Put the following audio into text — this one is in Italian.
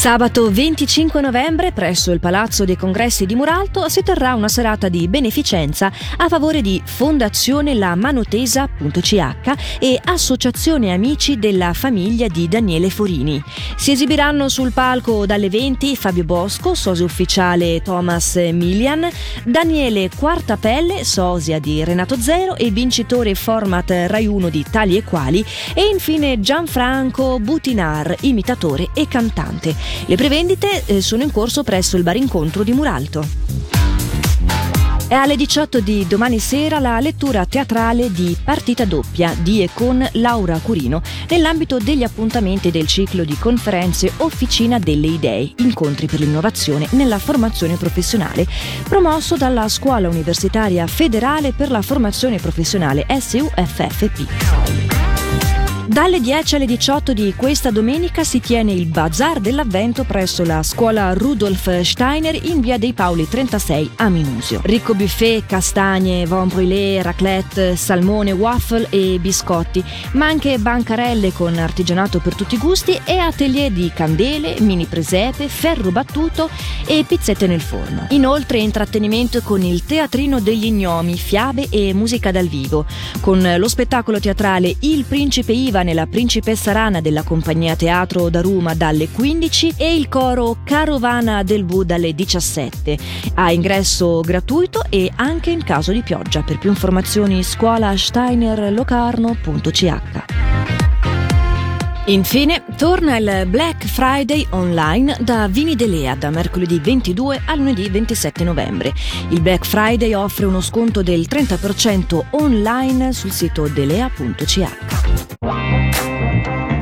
Sabato 25 novembre presso il Palazzo dei Congressi di Muralto si terrà una serata di beneficenza a favore di Fondazione La Manotesa.ch e Associazione Amici della famiglia di Daniele Forini. Si esibiranno sul palco dalle 20 Fabio Bosco, sosia ufficiale Thomas Milian, Daniele Quartapelle, sosia di Renato Zero e vincitore format Rai 1 di Tali e Quali e infine Gianfranco Butinar, imitatore e cantante. Le prevendite eh, sono in corso presso il bar incontro di Muralto. È alle 18 di domani sera la lettura teatrale di Partita doppia di e con Laura Curino nell'ambito degli appuntamenti del ciclo di conferenze Officina delle Idee, incontri per l'innovazione nella formazione professionale, promosso dalla Scuola Universitaria Federale per la Formazione Professionale SUFFP. Dalle 10 alle 18 di questa domenica si tiene il Bazar dell'Avvento presso la scuola Rudolf Steiner in via dei Paoli 36 a Minusio. Ricco buffet, castagne, von brûlée, raclette, salmone, waffle e biscotti, ma anche bancarelle con artigianato per tutti i gusti e atelier di candele, mini presepe, ferro battuto e pizzette nel forno. Inoltre intrattenimento con il teatrino degli gnomi, fiabe e musica dal vivo, con lo spettacolo teatrale Il Principe Iva nella Principessa Rana della compagnia teatro da Roma dalle 15 e il coro Carovana del Bu dalle 17. Ha ingresso gratuito e anche in caso di pioggia. Per più informazioni scuola steinerlocarno.ch. Infine, torna il Black Friday online da Vini Delea da mercoledì 22 al lunedì 27 novembre. Il Black Friday offre uno sconto del 30% online sul sito delea.ch.